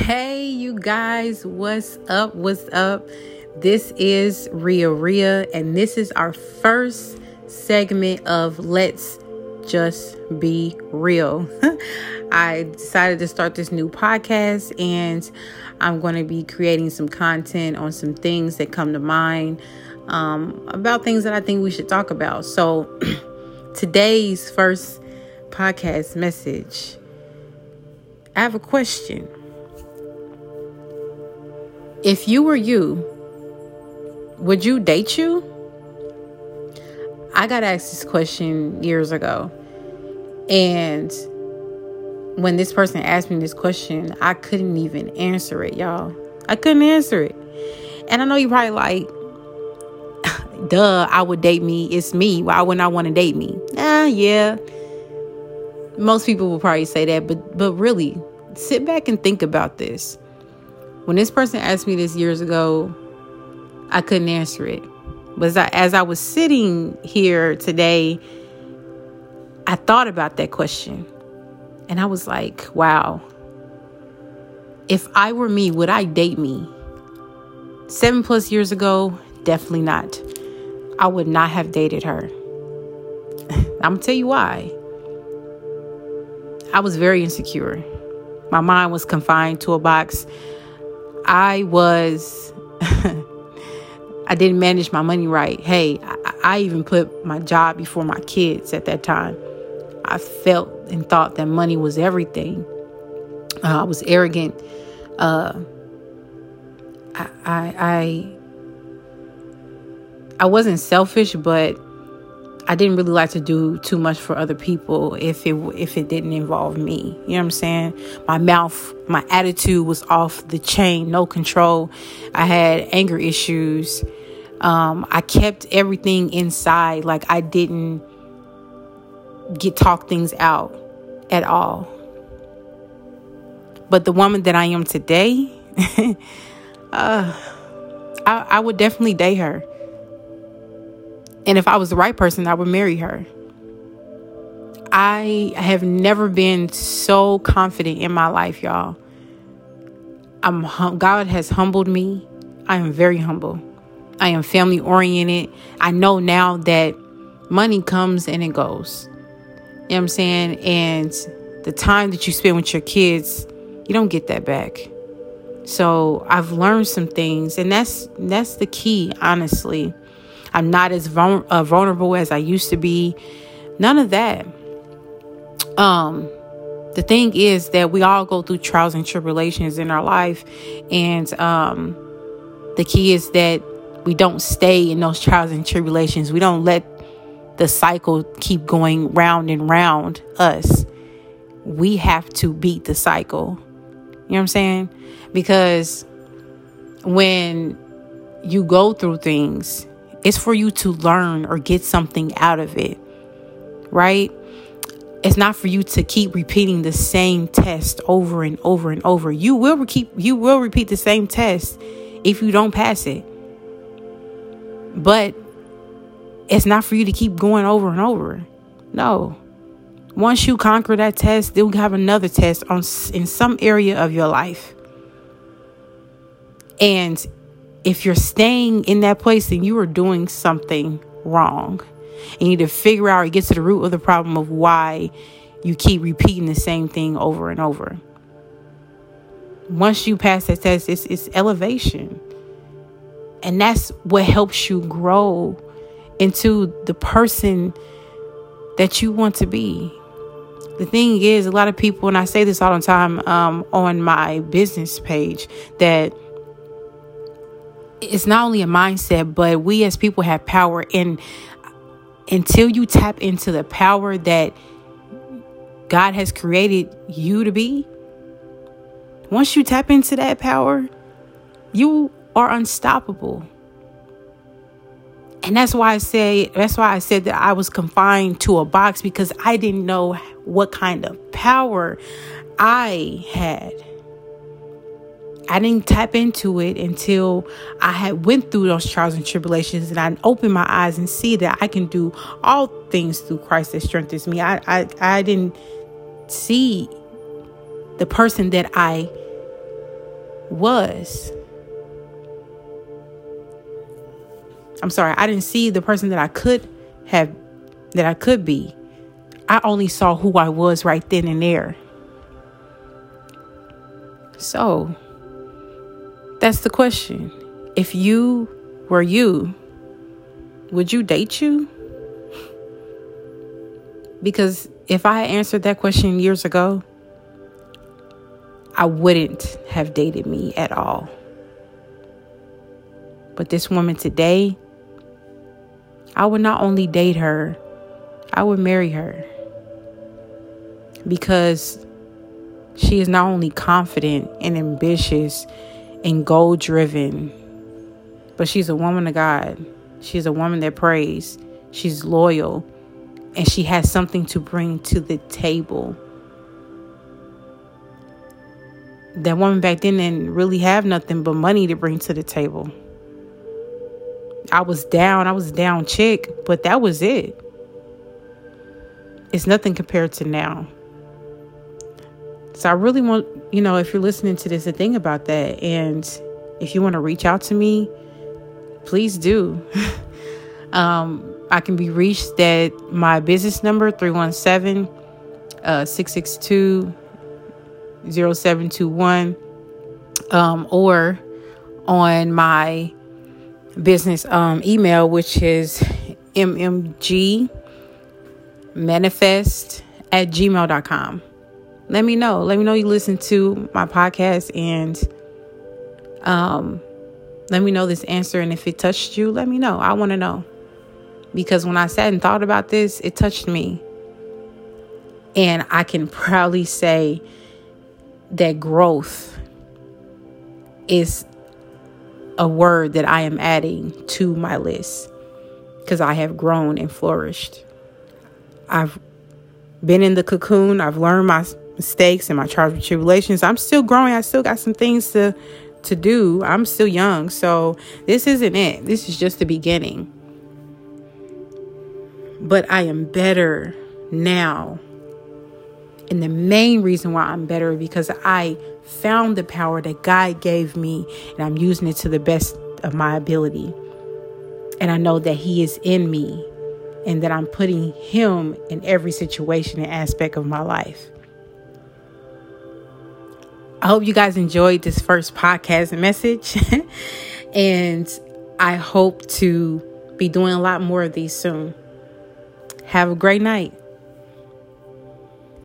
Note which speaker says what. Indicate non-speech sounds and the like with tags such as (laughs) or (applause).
Speaker 1: Hey, you guys, what's up? What's up? This is Ria Ria, and this is our first segment of Let's Just Be Real. (laughs) I decided to start this new podcast, and I'm going to be creating some content on some things that come to mind um, about things that I think we should talk about. So, (clears throat) today's first podcast message I have a question. If you were you, would you date you? I got asked this question years ago. And when this person asked me this question, I couldn't even answer it, y'all. I couldn't answer it. And I know you probably like, (laughs) duh, I would date me. It's me. Why wouldn't I want to date me? Ah, yeah. Most people will probably say that, but but really, sit back and think about this. When this person asked me this years ago, I couldn't answer it. But as I, as I was sitting here today, I thought about that question. And I was like, wow. If I were me, would I date me? Seven plus years ago, definitely not. I would not have dated her. (laughs) I'm gonna tell you why. I was very insecure. My mind was confined to a box. I was, (laughs) I didn't manage my money right. Hey, I, I, even put my job before my kids at that time. I felt and thought that money was everything. Uh, I was arrogant. Uh, I, I, I, I wasn't selfish, but I didn't really like to do too much for other people if it if it didn't involve me. You know what I'm saying? My mouth, my attitude was off the chain, no control. I had anger issues. Um, I kept everything inside, like I didn't get talk things out at all. But the woman that I am today, (laughs) uh, I, I would definitely date her. And if I was the right person, I would marry her. I have never been so confident in my life, y'all. I'm hum- God has humbled me. I am very humble. I am family oriented. I know now that money comes and it goes. You know what I'm saying? And the time that you spend with your kids, you don't get that back. So I've learned some things, and that's that's the key, honestly. I'm not as vul- uh, vulnerable as I used to be. None of that. Um, the thing is that we all go through trials and tribulations in our life, and um, the key is that we don't stay in those trials and tribulations. We don't let the cycle keep going round and round us. We have to beat the cycle. You know what I'm saying? Because when you go through things, it's for you to learn or get something out of it, right? It's not for you to keep repeating the same test over and over and over. You will keep you will repeat the same test if you don't pass it. But it's not for you to keep going over and over. No. Once you conquer that test, then we have another test on in some area of your life. And if you're staying in that place, then you are doing something wrong. You need to figure out or get to the root of the problem of why you keep repeating the same thing over and over. Once you pass that test, it's, it's elevation. And that's what helps you grow into the person that you want to be. The thing is, a lot of people, and I say this all the time um, on my business page, that it's not only a mindset, but we as people have power. And until you tap into the power that God has created you to be, once you tap into that power, you are unstoppable. And that's why I say that's why I said that I was confined to a box because I didn't know what kind of power I had. I didn't tap into it until I had went through those trials and tribulations and I opened my eyes and see that I can do all things through Christ that strengthens me. I I, I didn't see the person that I was. I'm sorry, I didn't see the person that I could have, that I could be. I only saw who I was right then and there. So, that's the question. If you were you, would you date you? Because if I answered that question years ago, I wouldn't have dated me at all. But this woman today, I would not only date her, I would marry her. Because she is not only confident and ambitious and goal driven, but she's a woman of God. She's a woman that prays. She's loyal and she has something to bring to the table. That woman back then didn't really have nothing but money to bring to the table. I was down, I was down chick, but that was it. It's nothing compared to now. So I really want, you know, if you're listening to this, to think about that. And if you want to reach out to me, please do. (laughs) um, I can be reached at my business number 317 uh, 662 0721 um, or on my business um, email, which is mmg manifest at gmail.com. Let me know. Let me know you listen to my podcast and um, let me know this answer. And if it touched you, let me know. I want to know because when I sat and thought about this, it touched me. And I can proudly say that growth is a word that I am adding to my list because I have grown and flourished. I've been in the cocoon, I've learned my mistakes and my trials and tribulations. I'm still growing, I still got some things to to do. I'm still young, so this isn't it. This is just the beginning but I am better now. And the main reason why I'm better because I found the power that God gave me and I'm using it to the best of my ability. And I know that He is in me and that I'm putting Him in every situation and aspect of my life. I hope you guys enjoyed this first podcast message. (laughs) and I hope to be doing a lot more of these soon. Have a great night.